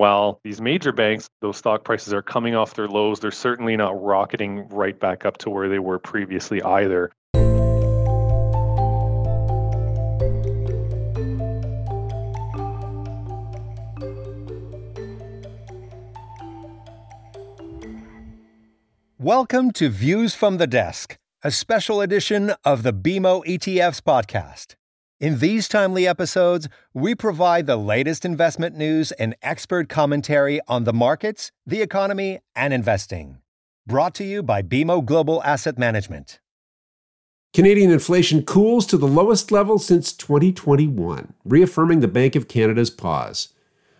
while these major banks, those stock prices are coming off their lows, they're certainly not rocketing right back up to where they were previously either. Welcome to Views from the Desk, a special edition of the BMO ETFs podcast. In these timely episodes, we provide the latest investment news and expert commentary on the markets, the economy, and investing. Brought to you by BMO Global Asset Management. Canadian inflation cools to the lowest level since 2021, reaffirming the Bank of Canada's pause.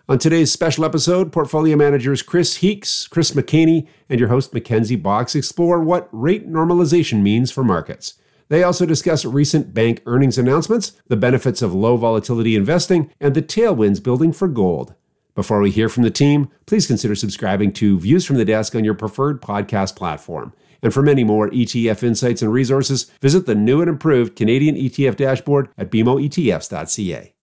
On today's special episode, portfolio managers Chris Heakes, Chris McHaney, and your host Mckenzie Box explore what rate normalization means for markets. They also discuss recent bank earnings announcements, the benefits of low volatility investing, and the tailwinds building for gold. Before we hear from the team, please consider subscribing to Views from the Desk on your preferred podcast platform. And for many more ETF insights and resources, visit the new and improved Canadian ETF dashboard at bmoetfs.ca.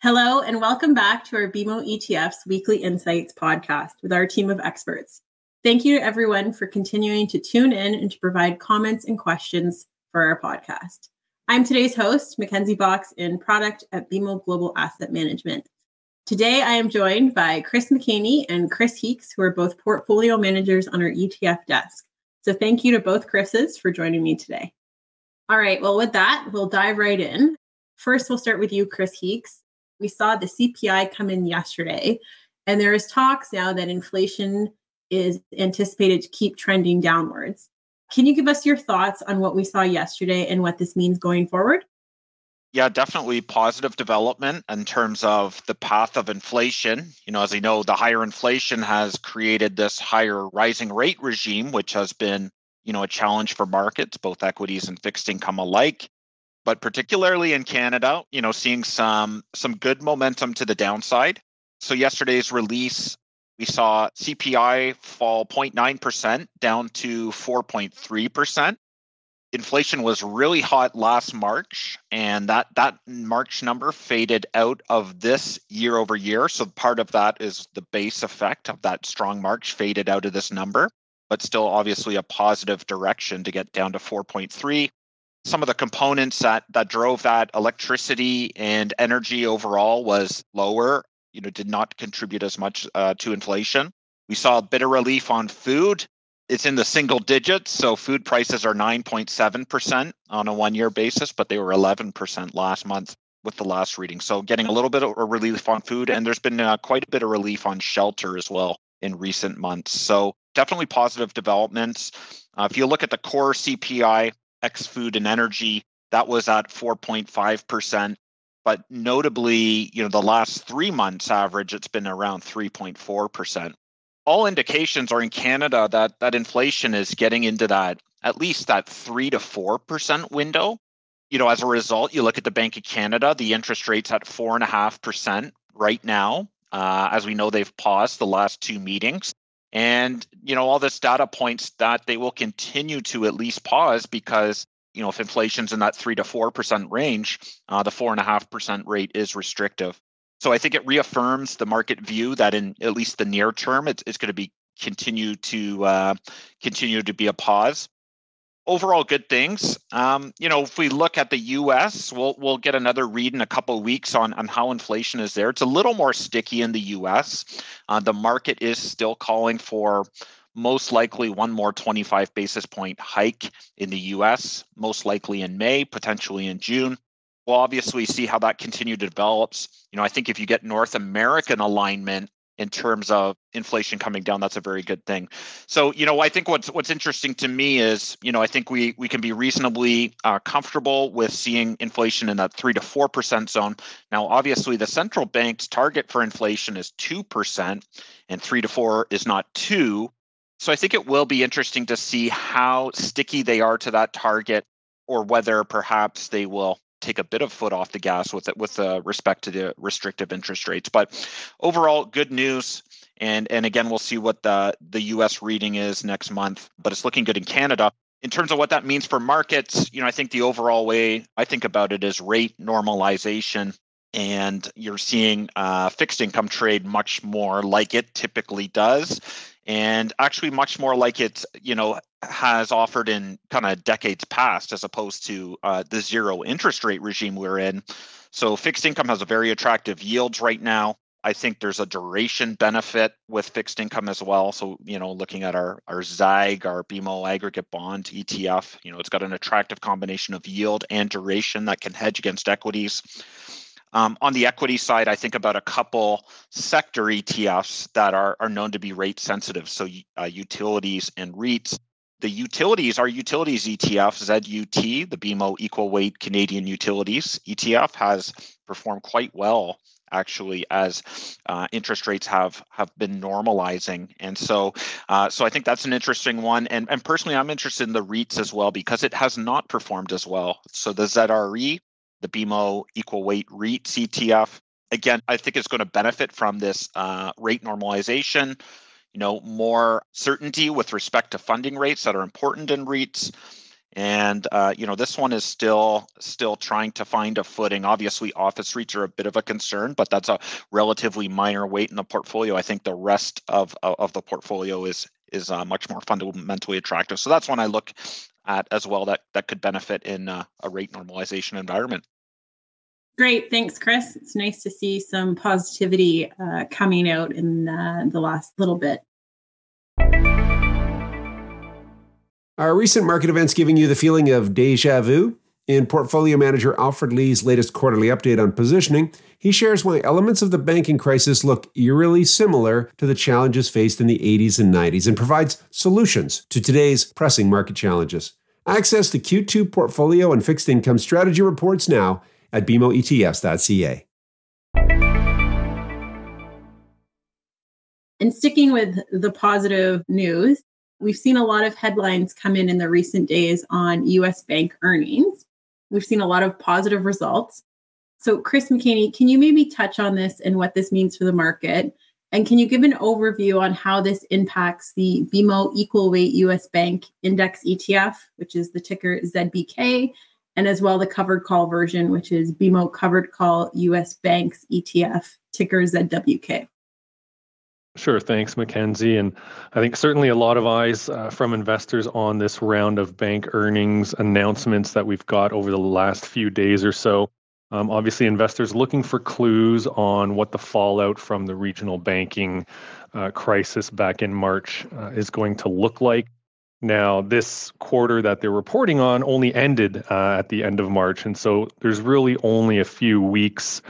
Hello, and welcome back to our BMO ETFs Weekly Insights podcast with our team of experts. Thank you to everyone for continuing to tune in and to provide comments and questions for our podcast. I'm today's host, Mckenzie Box in product at BMO Global Asset Management. Today, I am joined by Chris McHaney and Chris Heakes, who are both portfolio managers on our ETF desk. So, thank you to both Chris's for joining me today. All right, well, with that, we'll dive right in. First, we'll start with you, Chris Heakes. We saw the CPI come in yesterday, and there is talks now that inflation is anticipated to keep trending downwards. Can you give us your thoughts on what we saw yesterday and what this means going forward? Yeah, definitely positive development in terms of the path of inflation. You know, as you know, the higher inflation has created this higher rising rate regime, which has been, you know, a challenge for markets, both equities and fixed income alike. But particularly in Canada, you know, seeing some some good momentum to the downside. So yesterday's release we saw CPI fall 0.9% down to 4.3%. Inflation was really hot last March, and that, that March number faded out of this year over year. So part of that is the base effect of that strong March faded out of this number, but still obviously a positive direction to get down to 4.3 some of the components that that drove that electricity and energy overall was lower you know did not contribute as much uh, to inflation. We saw a bit of relief on food. It's in the single digits, so food prices are 9.7% on a one-year basis, but they were 11% last month with the last reading. So getting a little bit of relief on food, and there's been uh, quite a bit of relief on shelter as well in recent months. So definitely positive developments. Uh, if you look at the core CPI, ex food and energy, that was at 4.5% but notably, you know, the last three months average, it's been around 3.4%. All indications are in Canada that that inflation is getting into that at least that three to four percent window. You know, as a result, you look at the Bank of Canada, the interest rate's at four and a half percent right now. Uh, as we know, they've paused the last two meetings. And, you know, all this data points that they will continue to at least pause because you know, if inflation's in that three to four percent range, uh, the four and a half percent rate is restrictive. So I think it reaffirms the market view that in at least the near term, it's, it's going to be continue to uh, continue to be a pause. Overall, good things. Um, you know, if we look at the U.S., we'll we'll get another read in a couple weeks on on how inflation is there. It's a little more sticky in the U.S. Uh, the market is still calling for most likely one more 25 basis point hike in the US, most likely in May, potentially in June. We'll obviously see how that continue to develops. You know, I think if you get North American alignment in terms of inflation coming down, that's a very good thing. So, you know, I think what's what's interesting to me is, you know, I think we we can be reasonably uh, comfortable with seeing inflation in that three to four percent zone. Now, obviously, the central bank's target for inflation is two percent, and three to four is not two. So I think it will be interesting to see how sticky they are to that target or whether perhaps they will take a bit of foot off the gas with it with uh, respect to the restrictive interest rates. But overall, good news. And and again, we'll see what the the U.S. reading is next month. But it's looking good in Canada. In terms of what that means for markets, you know, I think the overall way I think about it is rate normalization and you're seeing uh, fixed income trade much more like it typically does and actually much more like it you know has offered in kind of decades past as opposed to uh, the zero interest rate regime we're in so fixed income has a very attractive yields right now I think there's a duration benefit with fixed income as well. So, you know, looking at our our ZAG, our BMO aggregate bond ETF, you know, it's got an attractive combination of yield and duration that can hedge against equities. Um, on the equity side, I think about a couple sector ETFs that are, are known to be rate sensitive. So, uh, utilities and REITs. The utilities, our utilities ETF, ZUT, the BMO Equal Weight Canadian Utilities ETF, has performed quite well actually as uh, interest rates have have been normalizing and so uh, so i think that's an interesting one and and personally i'm interested in the reits as well because it has not performed as well so the zre the BMO equal weight REITs ETF. Again, I think it's going to benefit from this uh, rate normalization, you know, more certainty with respect to funding rates that are important in REITs. And uh, you know, this one is still still trying to find a footing. Obviously, office REITs are a bit of a concern, but that's a relatively minor weight in the portfolio. I think the rest of of the portfolio is is uh, much more fundamentally attractive. So that's one I look at as well that that could benefit in uh, a rate normalization environment. Great, thanks, Chris. It's nice to see some positivity uh, coming out in uh, the last little bit. Are recent market events giving you the feeling of deja vu? In portfolio manager Alfred Lee's latest quarterly update on positioning, he shares why elements of the banking crisis look eerily similar to the challenges faced in the 80s and 90s and provides solutions to today's pressing market challenges. Access the Q2 portfolio and fixed income strategy reports now at bmoetfs.ca. And sticking with the positive news, we've seen a lot of headlines come in in the recent days on US bank earnings. We've seen a lot of positive results. So, Chris McHaney, can you maybe touch on this and what this means for the market? And can you give an overview on how this impacts the BMO Equal Weight US Bank Index ETF, which is the ticker ZBK, and as well the covered call version, which is BMO Covered Call US Banks ETF, ticker ZWK? Sure. Thanks, Mckenzie. And I think certainly a lot of eyes uh, from investors on this round of bank earnings announcements that we've got over the last few days or so. Um, obviously, investors looking for clues on what the fallout from the regional banking uh, crisis back in March uh, is going to look like. Now, this quarter that they're reporting on only ended uh, at the end of March. And so there's really only a few weeks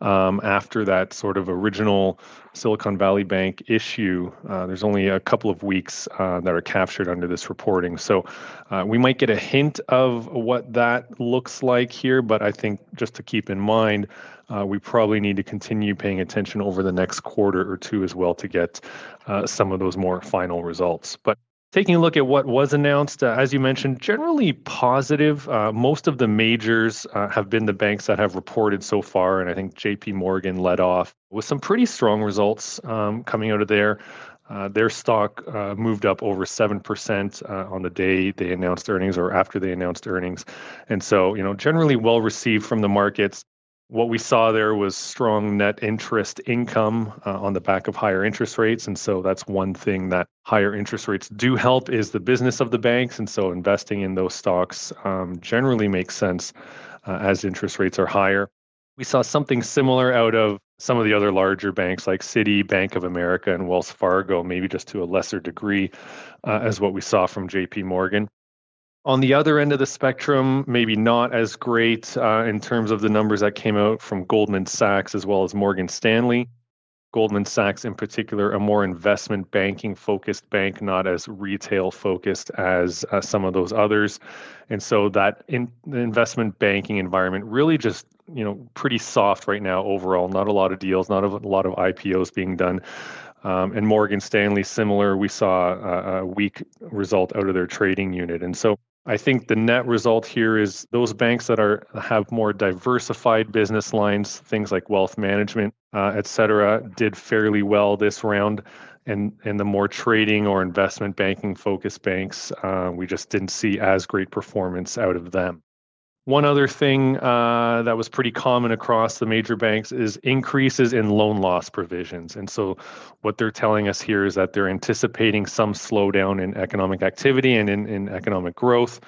um, after that sort of original Silicon Valley Bank issue. Uh, there's only a couple of weeks uh, that are captured under this reporting. So uh, we might get a hint of what that looks like here, but I think just to keep in mind, uh, we probably need to continue paying attention over the next quarter or two as well to get uh, some of those more final results. But taking a look at what was announced, uh, as you mentioned, generally positive. Uh, most of the majors uh, have been the banks that have reported so far, and I think JP Morgan led off with some pretty strong results um, coming out of there. Uh, their stock uh, moved up over 7% uh, on the day they announced earnings or after they announced earnings. And so, you know, generally well received from the markets. What we saw there was strong net interest income uh, on the back of higher interest rates. And so that's one thing that higher interest rates do help is the business of the banks. And so investing in those stocks um, generally makes sense uh, as interest rates are higher. We saw something similar out of some of the other larger banks like Citi, Bank of America, and Wells Fargo, maybe just to a lesser degree, uh, as what we saw from JP Morgan. On the other end of the spectrum, maybe not as great uh, in terms of the numbers that came out from Goldman Sachs as well as Morgan Stanley. Goldman Sachs, in particular, a more investment banking focused bank, not as retail focused as uh, some of those others. And so that in the investment banking environment really just you know pretty soft right now overall. Not a lot of deals, not a lot of IPOs being done. Um, and Morgan Stanley, similar, we saw a, a weak result out of their trading unit. And so I think the net result here is those banks that are have more diversified business lines, things like wealth management, uh, et cetera, did fairly well this round. And, and the more trading or investment banking focused banks, uh, we just didn't see as great performance out of them. One other thing uh, that was pretty common across the major banks is increases in loan loss provisions. And so, what they're telling us here is that they're anticipating some slowdown in economic activity and in, in economic growth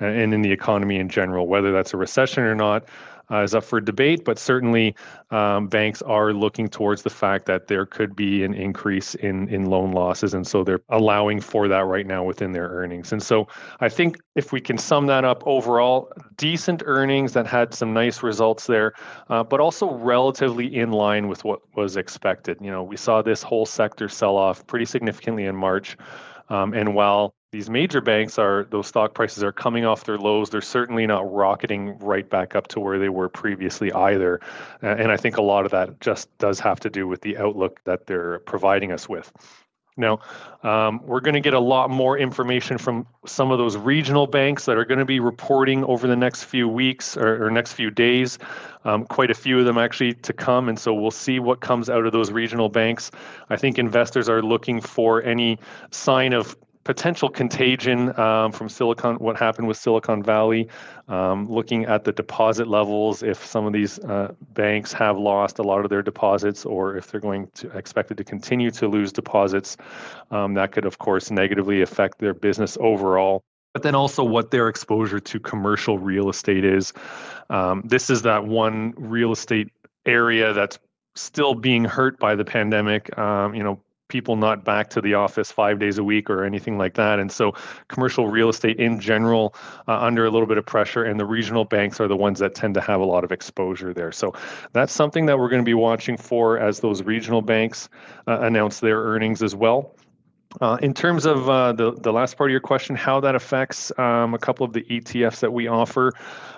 uh, and in the economy in general, whether that's a recession or not uh, is up for debate, but certainly um, banks are looking towards the fact that there could be an increase in in loan losses, and so they're allowing for that right now within their earnings. And so I think if we can sum that up overall, decent earnings that had some nice results there, uh, but also relatively in line with what was expected. You know, we saw this whole sector sell off pretty significantly in March. Um, and while these major banks are those stock prices are coming off their lows. They're certainly not rocketing right back up to where they were previously either. And i think a lot of that just does have to do with the outlook that they're providing us with. Now um, we're going to get a lot more information from some of those regional banks that are going to be reporting over the next few weeks or, or next few days. Um, quite a few of them actually to come and so we'll see what comes out of those regional banks. I think investors are looking for any sign of potential contagion um, from Silicon, what happened with Silicon Valley, um, looking at the deposit levels, if some of these uh, banks have lost a lot of their deposits or if they're going to expected to continue to lose deposits, um, that could, of course, negatively affect their business overall. But then also what their exposure to commercial real estate is. Um, this is that one real estate area that's still being hurt by the pandemic. Um, you know, people not back to the office five days a week or anything like that. And so commercial real estate in general uh, under a little bit of pressure, and the regional banks are the ones that tend to have a lot of exposure there. So that's something that we're going to be watching for as those regional banks uh, announce their earnings as well. Uh, in terms of uh, the, the last part of your question, how that affects um, a couple of the ETFs that we offer.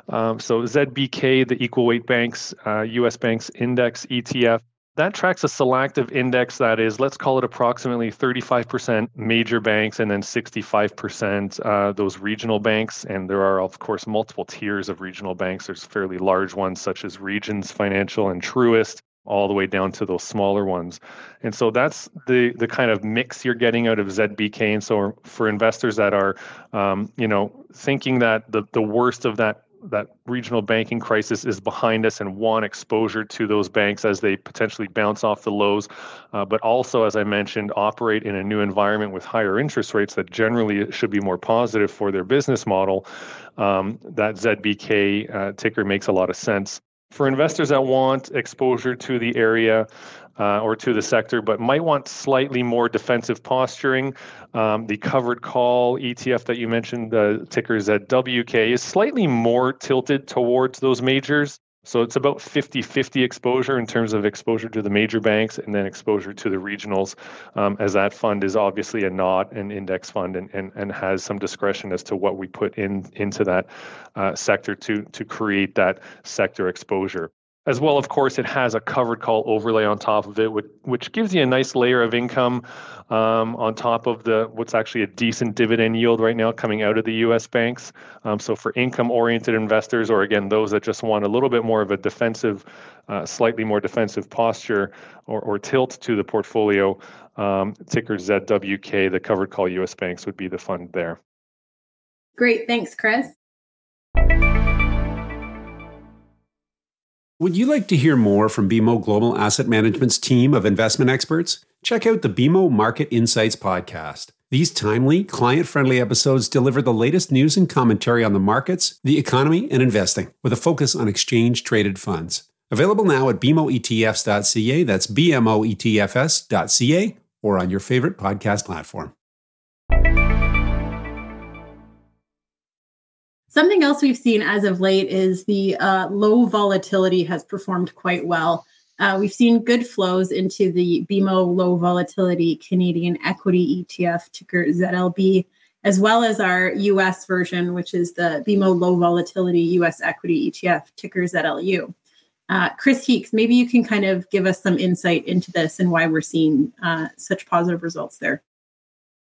Um, so ZBK, the equal weight banks, US uh, banks index ETF, that tracks a selective index that is, let's call it approximately 35% major banks and then 65% uh, those regional banks. And there are, of course, multiple tiers of regional banks. There's fairly large ones such as Regions Financial and Truist, all the way down to those smaller ones. And so that's the the kind of mix you're getting out of ZBK. And so for investors that are, um, you know, thinking that the the worst of that that regional banking crisis is behind us and want exposure to those banks as they potentially bounce off the lows, uh, but also, as I mentioned, operate in a new environment with higher interest rates that generally should be more positive for their business model. Um, that ZBK uh, ticker makes a lot of sense. For investors that want exposure to the area, uh, or to the sector, but might want slightly more defensive posturing. Um, the covered call ETF that you mentioned, the ticker ZWK, is slightly more tilted towards those majors. So it's about 50 50 exposure in terms of exposure to the major banks and then exposure to the regionals, um, as that fund is obviously a not an index fund and, and, and has some discretion as to what we put in into that uh, sector to, to create that sector exposure. As well, of course, it has a covered call overlay on top of it, which, which gives you a nice layer of income um, on top of the what's actually a decent dividend yield right now coming out of the U.S. banks. Um, so for income-oriented investors, or again those that just want a little bit more of a defensive, uh, slightly more defensive posture or, or tilt to the portfolio, um, ticker ZWK, the covered call U.S. banks would be the fund there. Great, thanks, Chris. Would you like to hear more from BMO Global Asset Management's team of investment experts? Check out the BMO Market Insights podcast. These timely, client friendly episodes deliver the latest news and commentary on the markets, the economy, and investing, with a focus on exchange traded funds. Available now at bmoetfs.ca, that's bmoetfs.ca, or on your favorite podcast platform. Something else we've seen as of late is the uh, low volatility has performed quite well. Uh, we've seen good flows into the BMO low volatility Canadian equity ETF, ticker ZLB, as well as our US version, which is the BMO low volatility US equity ETF, ticker ZLU. Uh, Chris Heakes, maybe you can kind of give us some insight into this and why we're seeing uh, such positive results there.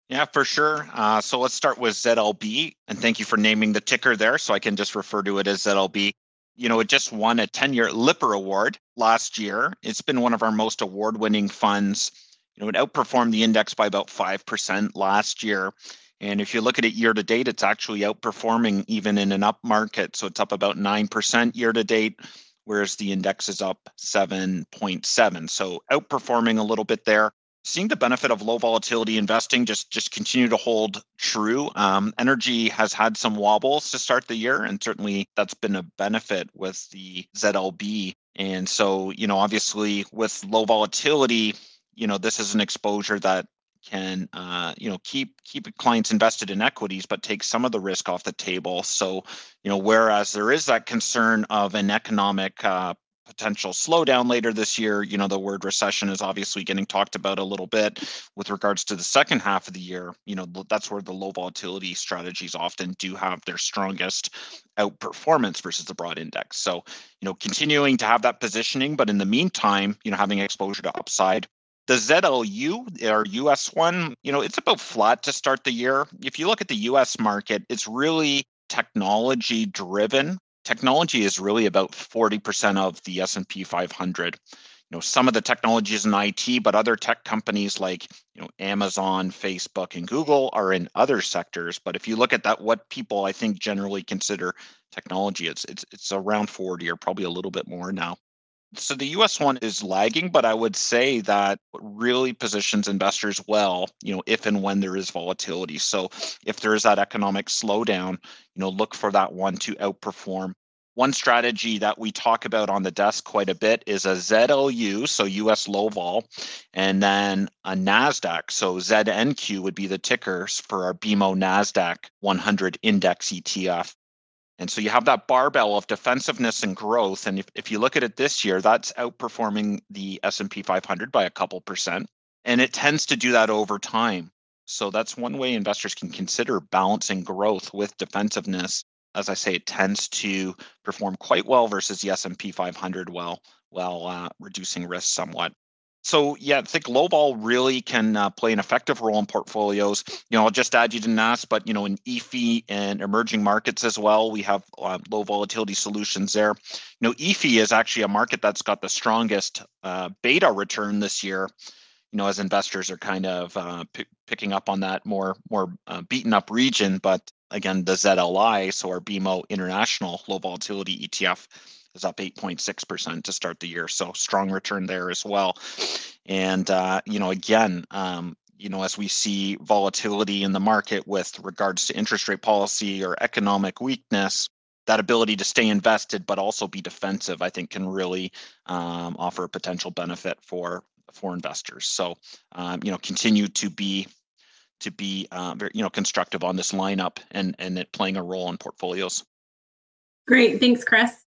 Yeah, for sure. Uh, so let's start with ZLB. And thank you for naming the ticker there. So I can just refer to it as ZLB. You know, it just won a 10 year Lipper Award last year. It's been one of our most award winning funds. You know, it outperformed the index by about 5% last year. And if you look at it year to date, it's actually outperforming even in an up market. So it's up about 9% year to date, whereas the index is up 7.7. So outperforming a little bit there. Seeing the benefit of low volatility investing just just continue to hold true. Um, energy has had some wobbles to start the year, and certainly that's been a benefit with the ZLB. And so, you know, obviously with low volatility, you know, this is an exposure that can uh, you know keep keep clients invested in equities but take some of the risk off the table so you know whereas there is that concern of an economic uh, potential slowdown later this year you know the word recession is obviously getting talked about a little bit with regards to the second half of the year you know that's where the low volatility strategies often do have their strongest outperformance versus the broad index so you know continuing to have that positioning but in the meantime you know having exposure to upside the ZLU, our US one, you know, it's about flat to start the year. If you look at the US market, it's really technology driven. Technology is really about 40% of the S&P 500. You know, some of the technologies in IT, but other tech companies like, you know, Amazon, Facebook, and Google are in other sectors. But if you look at that, what people I think generally consider technology, it's it's it's around 40 or probably a little bit more now. So the US one is lagging, but I would say that really positions investors well, you know, if and when there is volatility. So if there is that economic slowdown, you know, look for that one to outperform. One strategy that we talk about on the desk quite a bit is a ZLU, so US low vol, and then a NASDAQ. So ZNQ would be the tickers for our BMO NASDAQ 100 index ETF. And so you have that barbell of defensiveness and growth. And if, if you look at it this year, that's outperforming the S&P 500 by a couple percent. And it tends to do that over time. So that's one way investors can consider balancing growth with defensiveness. As I say, it tends to perform quite well versus the S&P 500 while, while uh, reducing risk somewhat. So yeah, I think low vol really can uh, play an effective role in portfolios. You know, I'll just add you didn't ask, but you know, in EAFE and emerging markets as well, we have uh, low volatility solutions there. You know, EAFE is actually a market that's got the strongest uh, beta return this year. You know, as investors are kind of uh, p- picking up on that more more uh, beaten up region, but again, the ZLI, so our BMO International Low Volatility ETF is up 8.6% to start the year. So strong return there as well. And, uh, you know, again, um, you know, as we see volatility in the market with regards to interest rate policy or economic weakness, that ability to stay invested but also be defensive, I think, can really um, offer a potential benefit for for investors. So, um, you know, continue to be to be uh, very, you know constructive on this lineup and and it playing a role in portfolios. Great, thanks, Chris.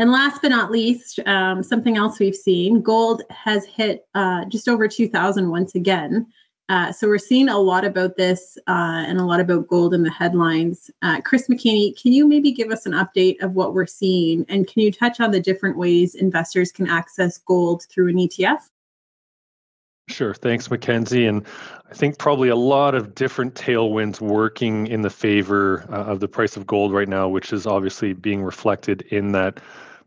And last but not least, um, something else we've seen gold has hit uh, just over 2000 once again. Uh, so we're seeing a lot about this uh, and a lot about gold in the headlines. Uh, Chris McHaney, can you maybe give us an update of what we're seeing? And can you touch on the different ways investors can access gold through an ETF? Sure. Thanks, Mckenzie. And I think probably a lot of different tailwinds working in the favor uh, of the price of gold right now, which is obviously being reflected in that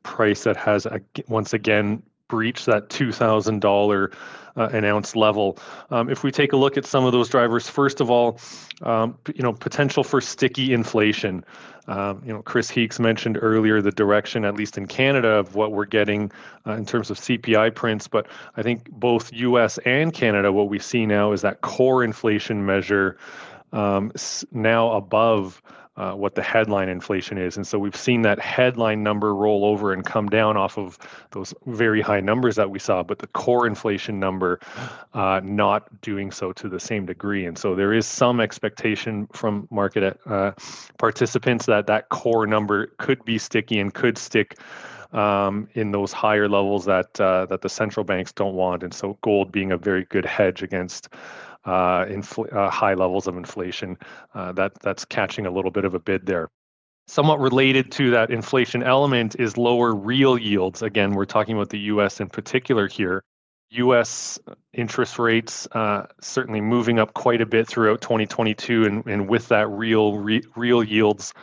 price that has once again breached that $2,000 uh, an ounce level. Um, if we take a look at some of those drivers, first of all, um, you know, potential for sticky inflation. Um, you know, Chris Heakes mentioned earlier the direction, at least in Canada, of what we're getting uh, in terms of CPI prints. But I think both U.S. and Canada, what we see now is that core inflation measure um, now above uh, what the headline inflation is. And so we've seen that headline number roll over and come down off of those very high numbers that we saw, but the core inflation number uh, not doing so to the same degree. And so there is some expectation from market uh, participants that that core number could be sticky and could stick. Um, in those higher levels that uh, that the central banks don't want, and so gold being a very good hedge against infl- uh, high levels of inflation. Uh, that that's catching a little bit of a bid there. Somewhat related to that inflation element is lower real yields. Again, we're talking about the U.S. in particular here. U.S. interest rates uh, certainly moving up quite a bit throughout 2022, and, and with that, real re, real yields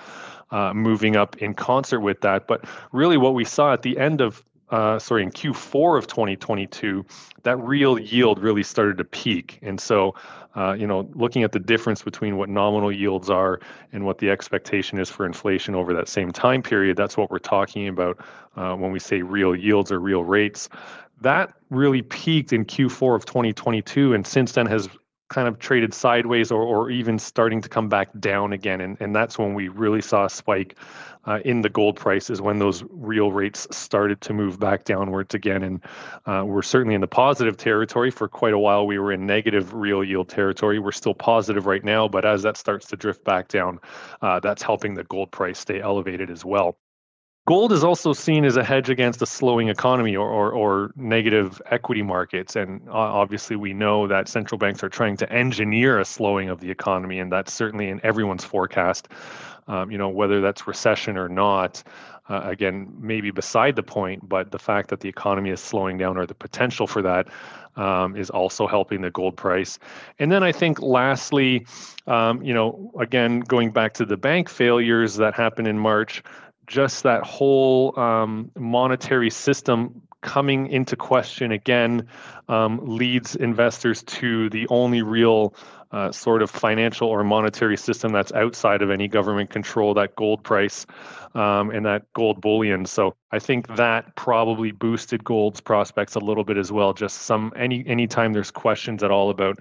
uh, moving up in concert with that. But really, what we saw at the end of uh, sorry, in Q4 of 2022, that real yield really started to peak. And so, uh, you know, looking at the difference between what nominal yields are and what the expectation is for inflation over that same time period, that's what we're talking about uh, when we say real yields or real rates. That really peaked in Q4 of 2022, and since then has kind of traded sideways or, or even starting to come back down again. And, and that's when we really saw a spike uh, in the gold prices when those real rates started to move back downwards again. And uh, we're certainly in the positive territory. For quite a while, we were in negative real yield territory. We're still positive right now, but as that starts to drift back down, uh, that's helping the gold price stay elevated as well. Gold is also seen as a hedge against a slowing economy or, or, or, negative equity markets. And obviously, we know that central banks are trying to engineer a slowing of the economy, and that's certainly in everyone's forecast. Um, you know, whether that's recession or not, uh, again, maybe beside the point, but the fact that the economy is slowing down or the potential for that um, is also helping the gold price. And then I think lastly, um, you know, again, going back to the bank failures that happened in March, just that whole um, monetary system coming into question again um, leads investors to the only real uh, sort of financial or monetary system that's outside of any government control, that gold price um, and that gold bullion. So I think that probably boosted gold's prospects a little bit as well. Just some any anytime there's questions at all about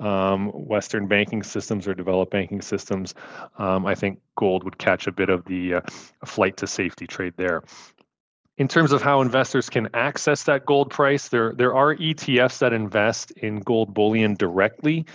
um, Western banking systems or developed banking systems, um, I think gold would catch a bit of the uh, flight to safety trade there in terms of how investors can access that gold price, there there are ETFs that invest in gold bullion directly.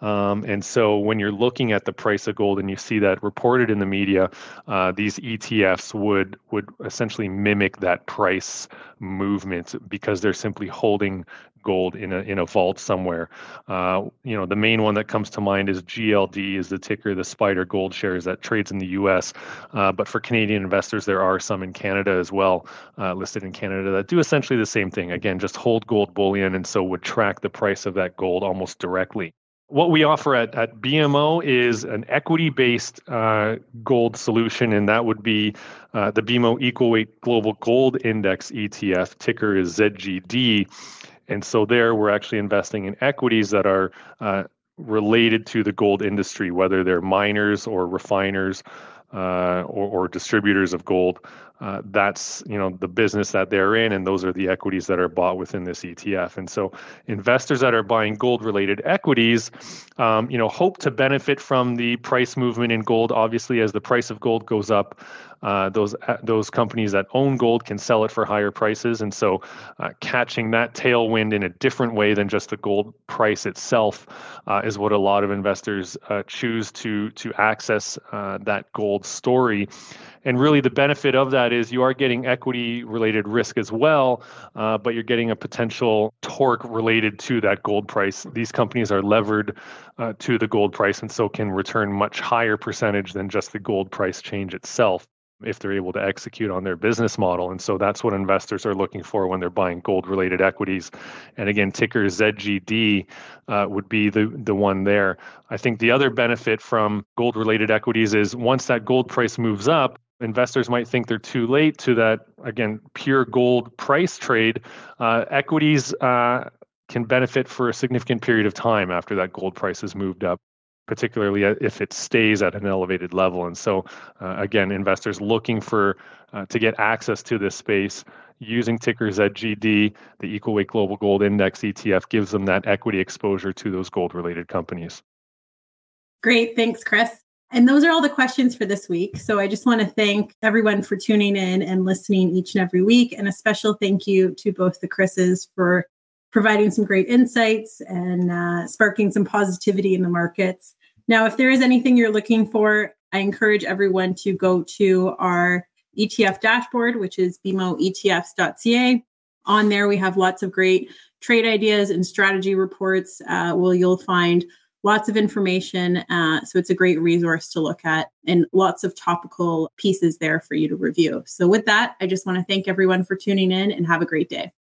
Um, and so when you're looking at the price of gold and you see that reported in the media, uh, these ETFs would would essentially mimic that price movement because they're simply holding gold in a in a vault somewhere. Uh, you know, the main one that comes to mind is GLD, is the ticker, the SPDR Gold shares that trades in the U.S. Uh, but for Canadian investors, there are some in Canada as well, uh, listed in Canada that do essentially the same thing. Again, just hold gold bullion, and so would track the price of that gold almost directly what we offer at, at BMO is an equity based uh, gold solution, and that would be uh, the BMO Equal Weight Global Gold Index ETF. Ticker is ZGD. And so there we're actually investing in equities that are uh, related to the gold industry, whether they're miners or refiners uh, or, or, distributors of gold. Uh, that's you know the business that they're in, and those are the equities that are bought within this ETF. And so, investors that are buying gold-related equities, um, you know, hope to benefit from the price movement in gold. Obviously, as the price of gold goes up, uh, those uh, those companies that own gold can sell it for higher prices, and so uh, catching that tailwind in a different way than just the gold price itself uh, is what a lot of investors uh, choose to to access that gold story. And really, the benefit of that is you are getting equity related risk as well, uh, but you're getting a potential torque related to that gold price. These companies are levered uh, to the gold price and so can return much higher percentage than just the gold price change itself if they're able to execute on their business model. And so that's what investors are looking for when they're buying gold related equities. And again, ticker ZGD uh, would be the, the one there. I think the other benefit from gold related equities is once that gold price moves up, investors might think they're too late to that again pure gold price trade uh, equities uh, can benefit for a significant period of time after that gold price has moved up particularly if it stays at an elevated level and so uh, again investors looking for uh, to get access to this space using ticker ZGD, the Equal Weight Global Gold Index ETF gives them that equity exposure to those gold related companies. Great. Thanks, Chris. And those are all the questions for this week. So I just want to thank everyone for tuning in and listening each and every week. And a special thank you to both the Chris's for providing some great insights and uh, sparking some positivity in the markets. Now, if there is anything you're looking for, I encourage everyone to go to our ETF dashboard, which is bmoetfs.ca. On there, we have lots of great trade ideas and strategy reports. Uh, where you'll find lots of information. Uh, so it's a great resource to look at and lots of topical pieces there for you to review. So, with that, I just want to thank everyone for tuning in and have a great day.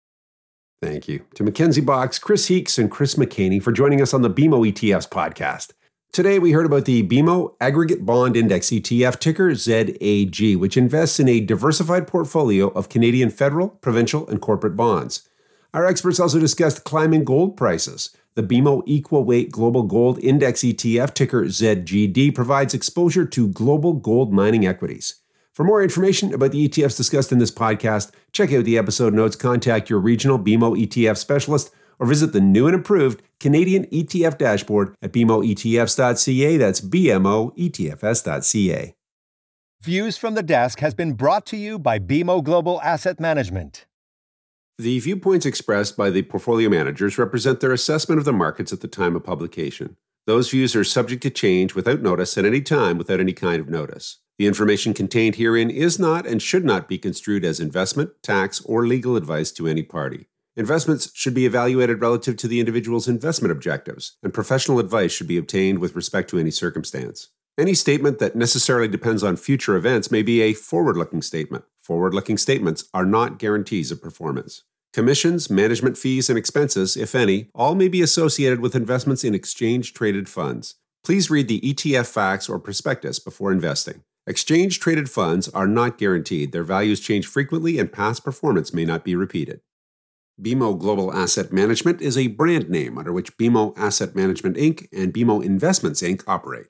Thank you to Mckenzie Box, Chris Heakes, and Chris McHaney for joining us on the BMO ETFs podcast. Today, we heard about the BMO Aggregate Bond Index ETF, ticker ZAG, which invests in a diversified portfolio of Canadian federal, provincial, and corporate bonds. Our experts also discussed climbing gold prices. The BMO Equal Weight Global Gold Index ETF, ticker ZGD, provides exposure to global gold mining equities. For more information about the ETFs discussed in this podcast, check out the episode notes, contact your regional BMO ETF specialist, or visit the new and improved Canadian ETF dashboard at bmoetfs.ca. That's bmoetfs.ca. Views from the Desk has been brought to you by BMO Global Asset Management. The viewpoints expressed by the portfolio managers represent their assessment of the markets at the time of publication. Those views are subject to change without notice at any time without any kind of notice. The information contained herein is not and should not be construed as investment, tax, or legal advice to any party. Investments should be evaluated relative to the individual's investment objectives, and professional advice should be obtained with respect to any circumstance. Any statement that necessarily depends on future events may be a forward looking statement. Forward looking statements are not guarantees of performance. Commissions, management fees, and expenses, if any, all may be associated with investments in exchange traded funds. Please read the ETF facts or prospectus before investing. Exchange traded funds are not guaranteed, their values change frequently, and past performance may not be repeated. BMO Global Asset Management is a brand name under which BMO Asset Management Inc. and BMO Investments Inc. operate.